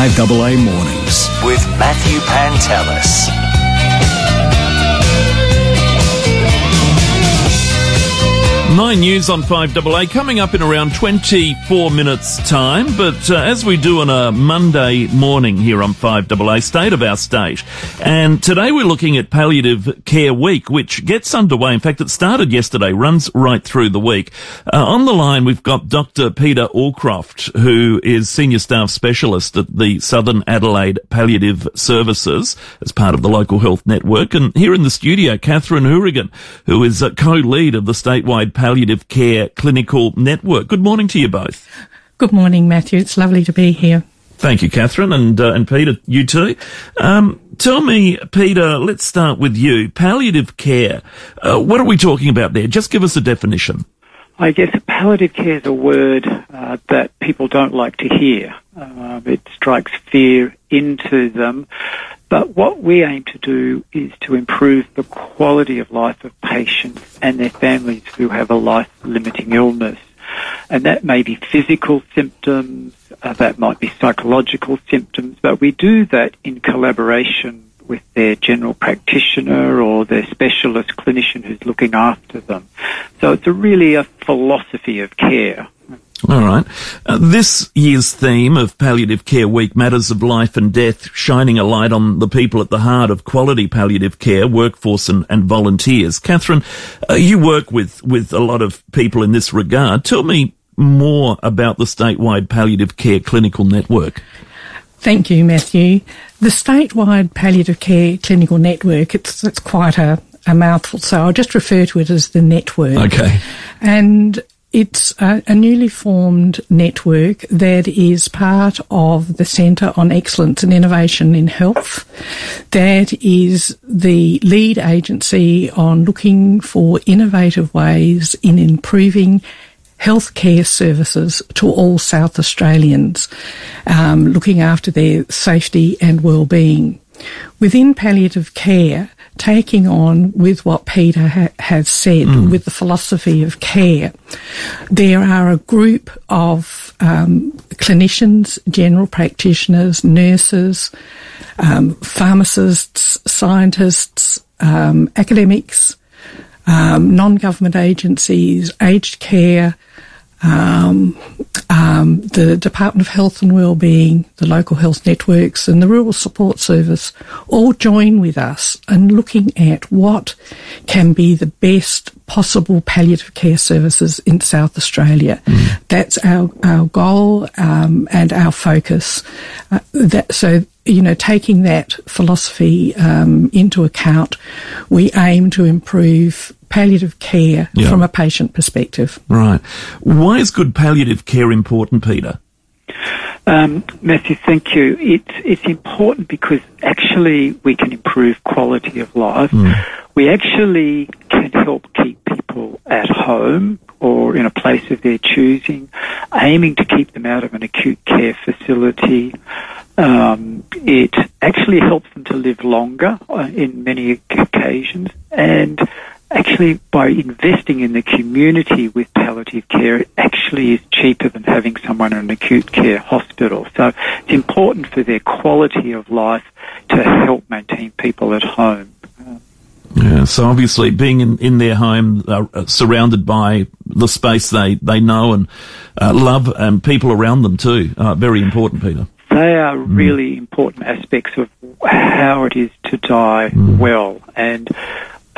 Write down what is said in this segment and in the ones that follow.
5AA Mornings with Matthew Pantelis. Nine news on 5AA coming up in around 24 minutes time. But uh, as we do on a Monday morning here on 5AA, state of our state. And today we're looking at Palliative Care Week, which gets underway. In fact, it started yesterday, runs right through the week. Uh, on the line, we've got Dr. Peter Allcroft, who is Senior Staff Specialist at the Southern Adelaide Palliative Services as part of the local health network. And here in the studio, Kathryn Hourigan, who is a co-lead of the statewide palliative care clinical network. Good morning to you both. Good morning, Matthew. It's lovely to be here. Thank you, Kathryn, and uh, and Peter, you too. Um, tell me, Peter. Let's start with you. Palliative care. Uh, what are we talking about there? Just give us a definition. I guess palliative care is a word uh, that people don't like to hear. Uh, it strikes fear into them. But what we aim to do is to improve the quality of life of patients and their families who have a life-limiting illness. And that may be physical symptoms, uh, that might be psychological symptoms, but we do that in collaboration with their general practitioner or their specialist clinician who's looking after them. So it's a really a philosophy of care. All right. Uh, this year's theme of Palliative Care Week, Matters of Life and Death, shining a light on the people at the heart of quality palliative care, workforce and, and volunteers. Kathryn, uh, you work with, with a lot of people in this regard. Tell me more about the statewide palliative care clinical network. Thank you, Matthew. The statewide palliative care clinical network, it's, it's quite a, a mouthful, so I'll just refer to it as the network. Okay. And it's a, a, newly formed network that is part of the Centre on Excellence and Innovation in Health. That is the lead agency on looking for innovative ways in improving healthcare services to all South Australians, um, looking after their safety and well-being. Within palliative care, taking on with what Peter ha- has said, mm. with the philosophy of care, there are a group of um, clinicians, general practitioners, nurses, um, pharmacists, scientists, um, academics, um, non-government agencies, aged care, um, um, the Department of Health and Wellbeing, the local health networks, and the Rural Support Service all join with us in looking at what can be the best possible palliative care services in South Australia. Mm. That's our our goal um, and our focus. Uh, that so you know, taking that philosophy um, into account, we aim to improve palliative care yeah. from a patient perspective. Right. Why is good palliative care important, Peter? Um, Matthew, thank you. It's it's important because actually we can improve quality of life. Mm. We actually can help keep people at home or in a place of their choosing, aiming to keep them out of an acute care facility. Um, it actually helps them to live longer uh, in many occasions, and actually by investing in the community with palliative care, it actually is cheaper than having someone in an acute care hospital. So it's important for their quality of life to help maintain people at home. Yeah, so obviously being in, in their home, uh, surrounded by the space they, they know and uh, love and people around them too, uh, very important, Peter. They are mm. really important aspects of how it is to die mm. well. And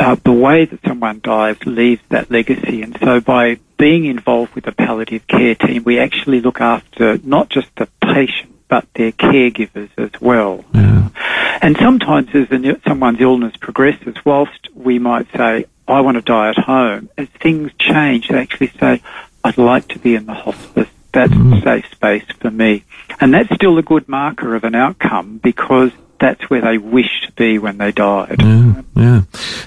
uh, the way that someone dies leaves that legacy. And so by being involved with the palliative care team, we actually look after not just the patient, but their caregivers as well. Yeah. And sometimes as the, someone's illness progresses, whilst we might say, I want to die at home, as things change, they actually say, I'd like to be in the hospice. That's mm. a safe space for me. And that's still a good marker of an outcome because that's where they wish to be when they died. Yeah, yeah.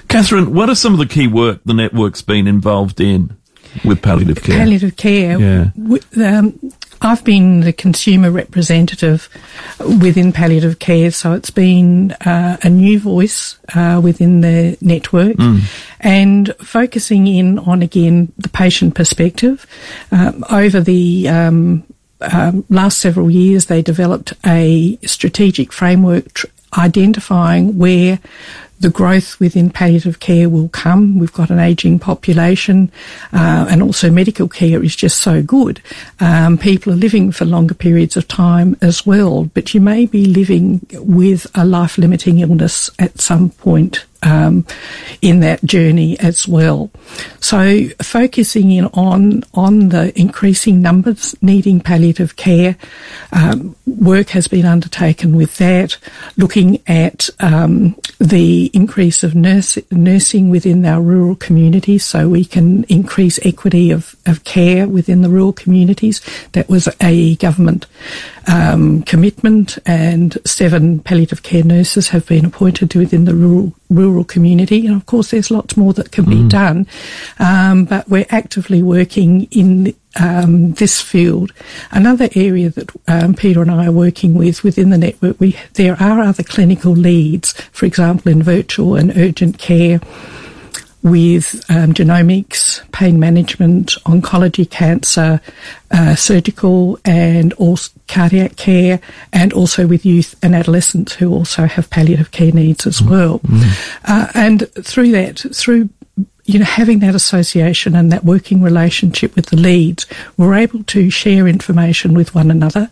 Kathryn, what are some of the key work the network's been involved in with palliative care? Palliative care. Yeah. Um, I've been the consumer representative within palliative care, so it's been uh, a new voice uh, within the network mm. and focusing in on again the patient perspective. Um, over the um, um, last several years, they developed a strategic framework tr- identifying where the growth within palliative care will come. We've got an ageing population, uh, and also medical care is just so good. Um, people are living for longer periods of time as well, but you may be living with a life limiting illness at some point um, in that journey as well. So focusing in on on the increasing numbers needing palliative care, um, work has been undertaken with that. Looking at um, the increase of nurse, nursing within our rural communities, so we can increase equity of, of care within the rural communities. That was a government um, commitment, and seven palliative care nurses have been appointed within the rural rural community. And of course, there's lots more that can mm. be done, um, but we're actively working in um, this field. Another area that um, Peter and I are working with within the network, we there are other clinical leads, for example, in virtual and urgent care with um, genomics, pain management, oncology, cancer, uh, surgical, and also cardiac care, and also with youth and adolescents who also have palliative care needs as well. Mm. Uh, and through that, through you know, having that association and that working relationship with the leads, we're able to share information with one another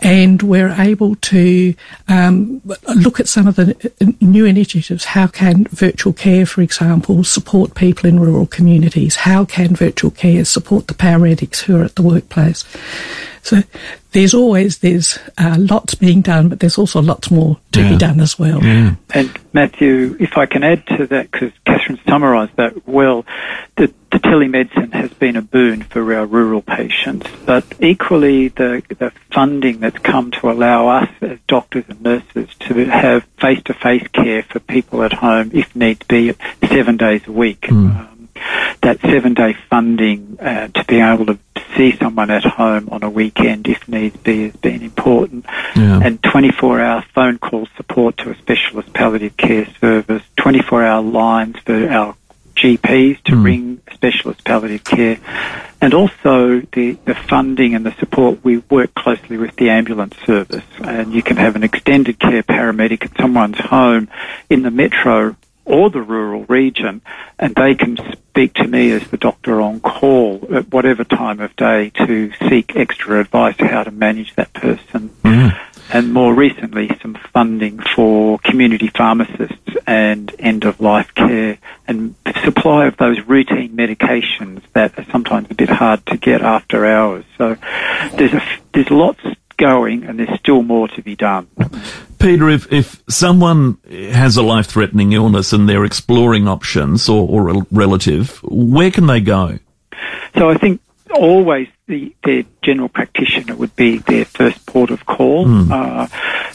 and we're able to um, look at some of the new initiatives. How can virtual care, for example, support people in rural communities? How can virtual care support the paramedics who are at the workplace? So there's always there's uh, lots being done, but there's also lots more to yeah. be done as well. Yeah. And Matthew, if I can add to that, because Kathryn summarised that well, the, the telemedicine has been a boon for our rural patients, but equally the the funding that's come to allow us as doctors and nurses to have face-to-face care for people at home, if need be, seven days a week. Mm. Um, that seven day funding uh, to be able to see someone at home on a weekend if needs be has been important. Yeah. And 24 hour phone call support to a specialist palliative care service, 24 hour lines for our GPs to mm. ring specialist palliative care, and also the, the funding and the support. We work closely with the ambulance service, and you can have an extended care paramedic at someone's home in the metro or the rural region, and they can speak to me as the doctor on call at whatever time of day to seek extra advice how to manage that person. Mm. And more recently, some funding for community pharmacists and end of life care and supply of those routine medications that are sometimes a bit hard to get after hours. So there's a, there's lots going and there's still more to be done. Peter, if, if someone has a life threatening illness and they're exploring options or, or a relative, where can they go? So I think always the, their general practitioner would be their first port of call mm. uh,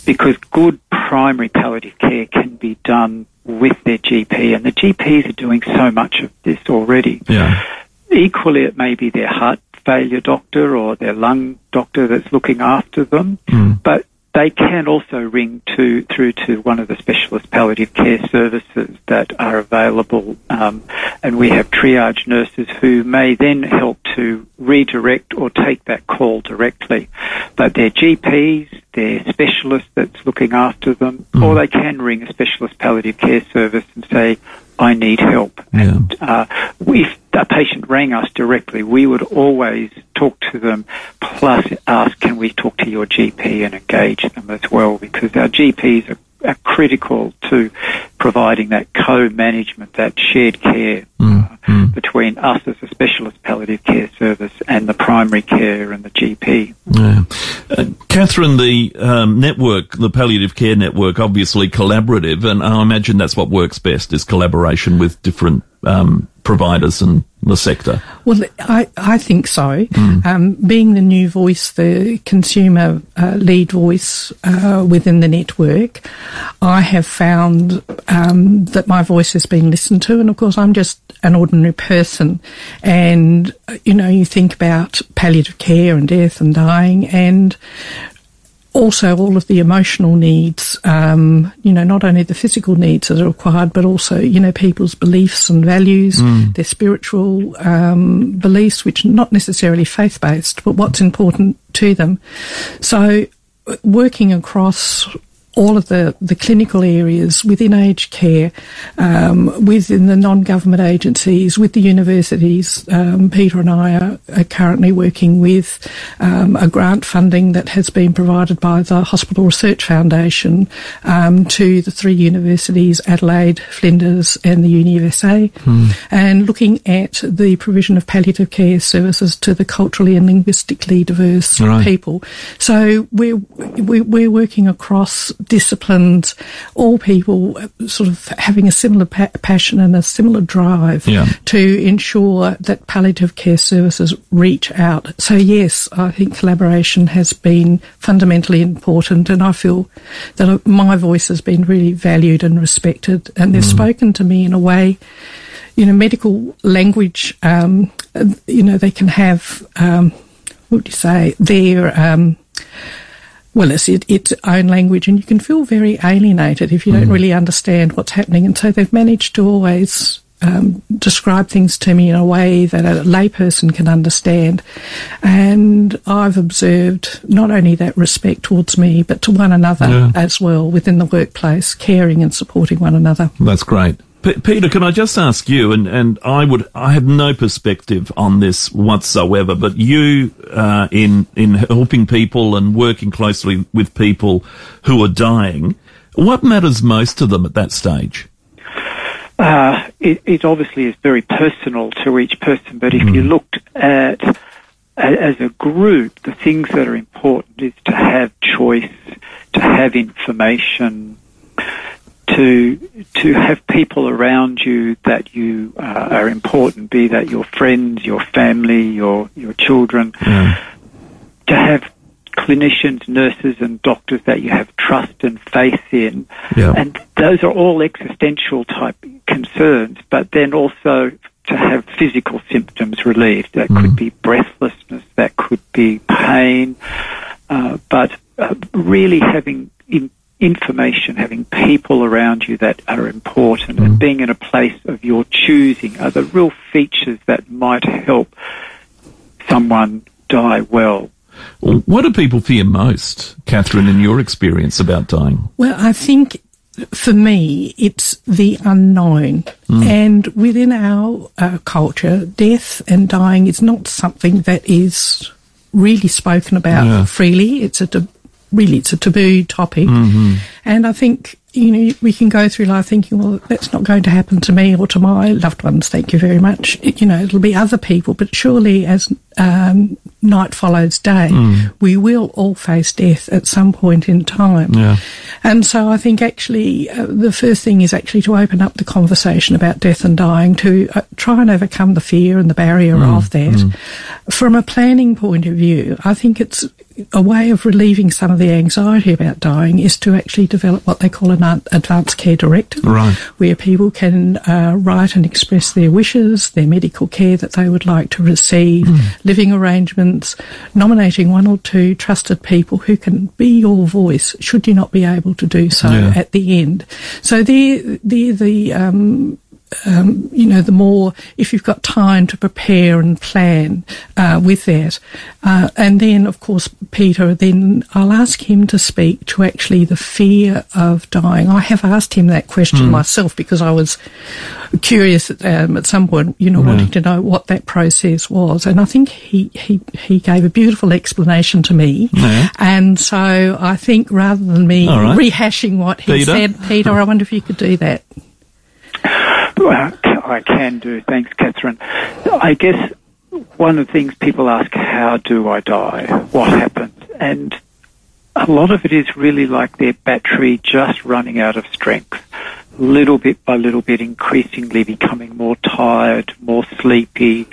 because good primary palliative care can be done with their GP and the GPs are doing so much of this already. Yeah. Equally, it may be their heart failure doctor or their lung doctor that's looking after them. Mm. But they can also ring to through to one of the specialist palliative care services that are available, um, and we have triage nurses who may then help to redirect or take that call directly. But their GPs, their specialist that's looking after them, mm. or they can ring a specialist palliative care service and say, I need help. Yeah. And uh, if a patient rang us directly, we would always talk to them, plus ask, can we talk to your GP and engage them as well? Because our GPs are are critical to providing that co-management, that shared care mm, uh, mm. between us as a specialist palliative care service and the primary care and the GP. Yeah. Uh, Kathryn, the um, network, the palliative care network, obviously collaborative, and I imagine that's what works best is collaboration with different um, providers and the sector? Well, I, I think so. Mm. Um, being the new voice, the consumer uh, lead voice uh, within the network, I have found um, that my voice has been listened to. And of course, I'm just an ordinary person. And, you know, you think about palliative care and death and dying and also all of the emotional needs, um, you know, not only the physical needs that are required, but also, you know, people's beliefs and values, mm. their spiritual um, beliefs, which are not necessarily faith based, but what's important to them. So, working across all of the, the clinical areas within aged care, um, within the non-government agencies, with the universities. Um, Peter and I are, are currently working with um, a grant funding that has been provided by the Hospital Research Foundation um, to the three universities, Adelaide, Flinders and the UniSA, mm. and looking at the provision of palliative care services to the culturally and linguistically diverse right. people. So we're, we're working across disciplined, all people sort of having a similar pa- passion and a similar drive yeah. to ensure that palliative care services reach out. So yes, I think collaboration has been fundamentally important and I feel that my voice has been really valued and respected and they've mm. spoken to me in a way you know, medical language, um, you know, they can have, um, what would you say, their, um, well, it's it, its own language, and you can feel very alienated if you don't mm. really understand what's happening. And so they've managed to always um, describe things to me in a way that a layperson can understand. And I've observed not only that respect towards me, but to one another yeah. as well within the workplace, caring and supporting one another. That's great. P- Peter, can I just ask you, and, and I would, I have no perspective on this whatsoever, but you, uh, in, in helping people and working closely with people who are dying, what matters most to them at that stage? Uh, it, it, obviously is very personal to each person, but if mm. you looked at as a group, the things that are important is to have choice, to have information, to to have people around you that you uh, are important, be that your friends, your family, your your children, yeah. to have clinicians, nurses, and doctors that you have trust and faith in, yeah. and those are all existential type concerns. But then also to have physical symptoms relieved. That mm. could be breathlessness, that could be pain, uh, but uh, really having in information, having people around you that are important, mm. and being in a place of your choosing are the real features that might help someone die well. What do people fear most, Kathryn, in your experience about dying? Well, I think for me, it's the unknown. Mm. And within our uh, culture, death and dying is not something that is really spoken about yeah. freely. It's a really it's a taboo topic. Mm-hmm. And I think you know, we can go through life thinking, well, that's not going to happen to me or to my loved ones. Thank you very much. You know, it'll be other people, but surely as um, night follows day, mm. we will all face death at some point in time. Yeah. And so I think actually uh, the first thing is actually to open up the conversation about death and dying to uh, try and overcome the fear and the barrier mm. of that. Mm. From a planning point of view, I think it's a way of relieving some of the anxiety about dying is to actually develop what they call an advanced care directive, right. where people can uh, write and express their wishes, their medical care that they would like to receive, mm. living arrangements, nominating one or two trusted people who can be your voice should you not be able to do so yeah. at the end. So they're, they're the um, um, you know, the more if you've got time to prepare and plan uh, with that. Uh, and then, of course, Peter, then I'll ask him to speak to actually the fear of dying. I have asked him that question mm. myself because I was curious at, um, at some point, you know, yeah. wanting to know what that process was. And I think he, he, he gave a beautiful explanation to me. Yeah. And so I think rather than me right. rehashing what he Peter? said, Peter, I wonder if you could do that. I can do. Thanks, Kathryn. I guess one of the things people ask, how do I die? What happens? And a lot of it is really like their battery just running out of strength. Little bit by little bit, increasingly becoming more tired, more sleepy,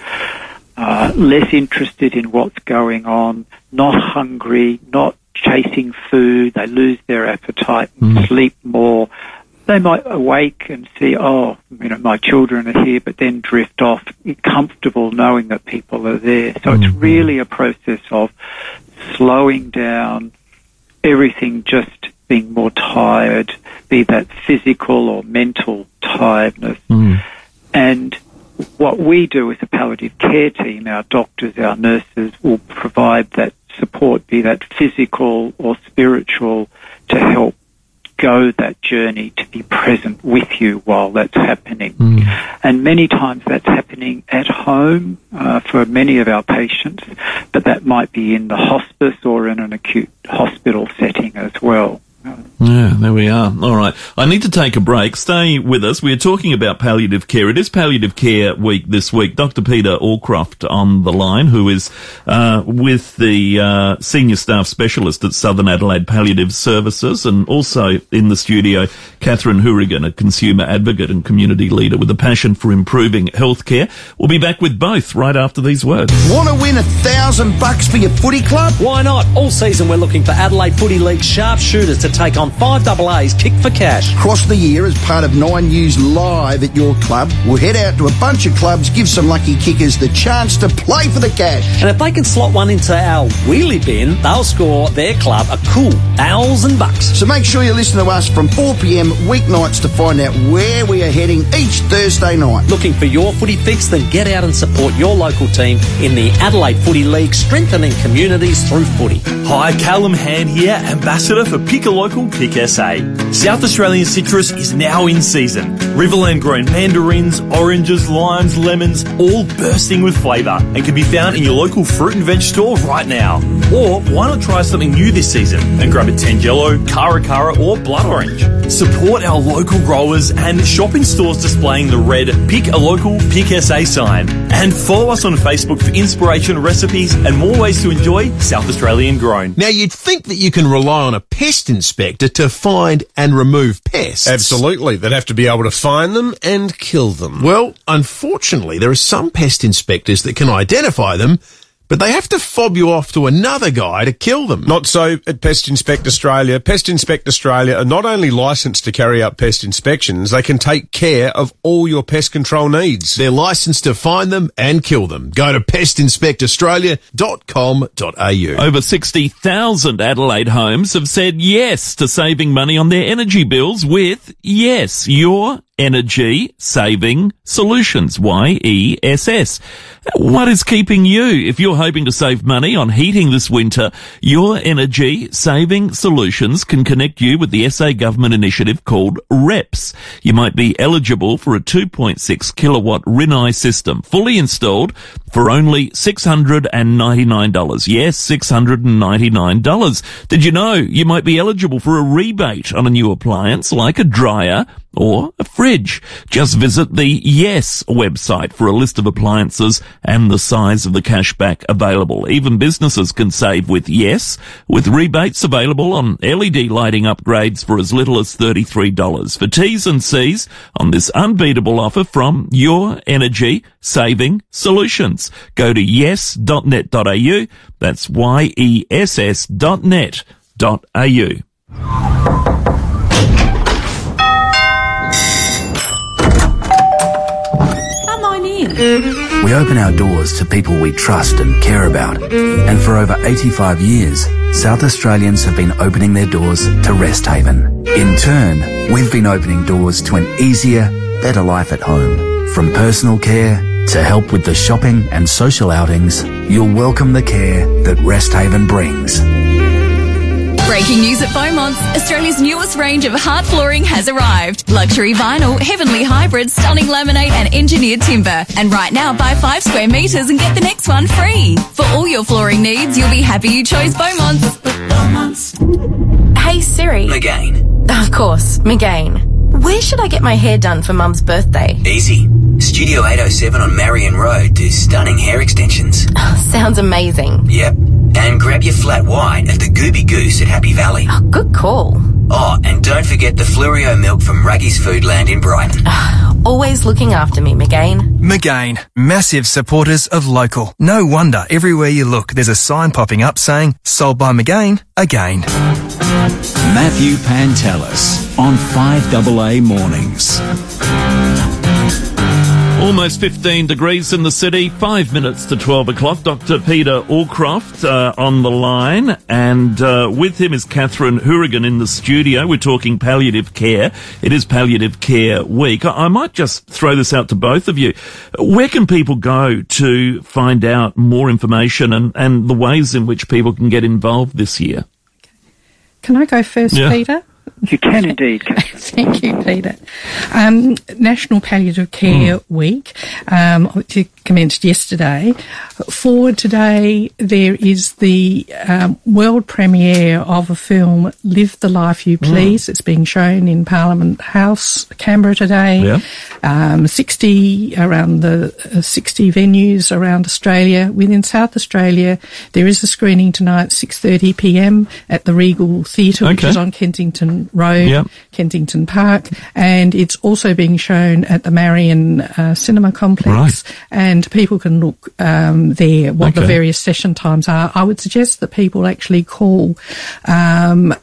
uh, less interested in what's going on, not hungry, not chasing food. They lose their appetite, mm. sleep more, they might awake and see, oh, you know, my children are here, but then drift off, comfortable knowing that people are there. So mm-hmm. it's really a process of slowing down, everything just being more tired, be that physical or mental tiredness. Mm. And what we do as a palliative care team, our doctors, our nurses will provide that support, be that physical or spiritual, to help go that journey to be present with you while that's happening. Mm. And many times that's happening at home uh, for many of our patients, but that might be in the hospice or in an acute hospital setting as well. Yeah, there we are. All right. I need to take a break. Stay with us. We're talking about palliative care. It is palliative care week this week. Dr. Peter Allcroft on the line, who is uh, with the uh, senior staff specialist at Southern Adelaide Palliative Services, and also in the studio, Kathryn Hourigan, a consumer advocate and community leader with a passion for improving healthcare. We'll be back with both right after these words. Want to win a thousand bucks for your footy club? Why not? All season we're looking for Adelaide Footy League sharpshooters to take on 5AA's Kick for Cash. Across the year, as part of Nine News Live at your club, we'll head out to a bunch of clubs, give some lucky kickers the chance to play for the cash. And if they can slot one into our wheelie bin, they'll score their club a cool thousand bucks. So make sure you listen to us from 4pm weeknights to find out where we are heading each Thursday night. Looking for your footy fix? Then get out and support your local team in the Adelaide Footy League, strengthening communities through footy. Hi, Callum Hand here, Ambassador for Pick a Local Pick SA. South Australian citrus is now in season. Riverland grown mandarins, oranges, limes, lemons, all bursting with flavour and can be found in your local fruit and veg store right now. Or why not try something new this season and grab a Tangelo, Cara Cara or Blood Orange. Support our local growers and shop in stores displaying the red Pick a Local Pick SA sign. And follow us on Facebook for inspiration, recipes and more ways to enjoy South Australian grown. Now you'd think that you can rely on a pest inspector to find and remove pests. Absolutely. They'd have to be able to find them and kill them. Well, unfortunately, there are some pest inspectors that can identify them, but they have to fob you off to another guy to kill them. Not so at Pest Inspect Australia. Pest Inspect Australia are not only licensed to carry out pest inspections, they can take care of all your pest control needs. They're licensed to find them and kill them. Go to pestinspectaustralia.com.au. Over 60,000 Adelaide homes have said yes to saving money on their energy bills with Yes, your Energy Saving Solutions. Y-E-S-S. What is keeping you? If you're hoping to save money on heating this winter, Your Energy Saving Solutions can connect you with the SA government initiative called REPS. You might be eligible for a 2.6 kilowatt Rinnai system, fully installed for only $699. Yes, $699. Did you know you might be eligible for a rebate on a new appliance like a dryer or a fridge? Just visit the Yes website for a list of appliances and the size of the cashback available. Even businesses can save with Yes, with rebates available on LED lighting upgrades for as little as $33. For T's and C's on this unbeatable offer from Your Energy Saving Solutions. Go to yes.net.au. That's Y-E-S-S dot net dot au. We open our doors to people we trust and care about. And for over 85 years, South Australians have been opening their doors to Resthaven. In turn, we've been opening doors to an easier, better life at home. From personal care to help with the shopping and social outings, you'll welcome the care that Resthaven brings. Breaking news at Beaumont's, Australia's newest range of hard flooring has arrived. Luxury vinyl, heavenly hybrid, stunning laminate and engineered timber. And right now, buy five square metres and get the next one free. For all your flooring needs, you'll be happy you chose Beaumont's. Beaumont's. Hey Siri. Magain. Of course, Magain. Where should I get my hair done for Mum's birthday? Easy. Studio 807 on Marion Road do stunning hair extensions. Sounds amazing. Yep. And grab your flat white at the Gooby Goose at Happy Valley. Oh, good call. Oh, and don't forget the Fleurieu milk from Ruggy's Foodland in Brighton. Always looking after me, Magain. Magain, massive supporters of local. No wonder everywhere you look there's a sign popping up saying, sold by Magain again. Matthew Pantelis on 5AA Mornings. Almost 15 degrees in the city, five minutes to 12 o'clock. Dr. Peter Allcroft uh, on the line, and uh, with him is Kathryn Hourigan in the studio. We're talking palliative care. It is Palliative Care Week. I, I might just throw this out to both of you. Where can people go to find out more information and, and the ways in which people can get involved this year? Can I go first, Yeah. Peter? You can indeed. Thank you, Peter. Um, National Palliative Care Week, um, which commenced yesterday. For today, there is the um, world premiere of a film, Live the Life You Please. It's being shown in Parliament House, Canberra today. Yeah. Um, 60 around the uh, 60 venues around Australia. Within South Australia, there is a screening tonight, 6:30 p.m. at the Regal Theatre, which is on Kensington Road, Yep. Kensington Park, and it's also being shown at the Marion uh, Cinema Complex. And people can look um, there what the various session times are. I would suggest that people actually call. Um,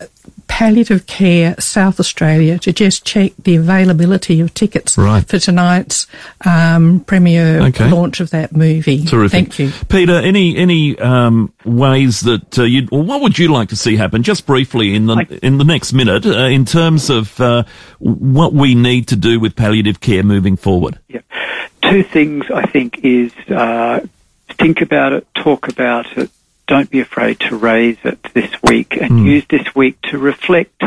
Palliative Care South Australia to just check the availability of tickets Right. for tonight's um, premiere Okay. launch of that movie. Terrific. Thank you. Peter, any any um, ways that uh, you or what would you like to see happen just briefly in the in the next minute uh, in terms of uh, what we need to do with palliative care moving forward? Yeah. Two things I think is uh, think about it, talk about it. Don't be afraid to raise it this week and use this week to reflect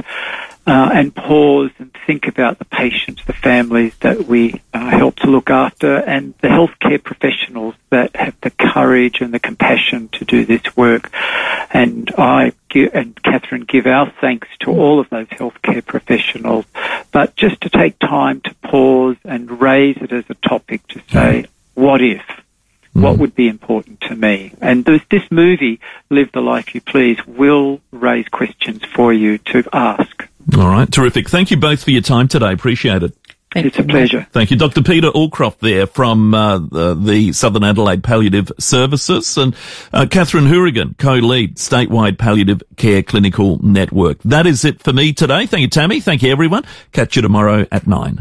uh, and pause and think about the patients, the families that we uh, help to look after, and the healthcare professionals that have the courage and the compassion to do this work. And I and Kathryn give our thanks to all of those healthcare professionals, but just to take time to pause and raise it as a topic to say, what if? What would be important to me? And this, this movie, Live the Life You Please, will raise questions for you to ask. All right, terrific. Thank you both for your time today. Appreciate it. it's a pleasure. Thank you, Dr. Peter Allcroft there from uh, the, the Southern Adelaide Palliative Services and uh, Kathryn Hourigan, co-lead statewide palliative care clinical network. That is it for me today. Thank you, Tammy. Thank you, everyone. Catch you tomorrow at nine.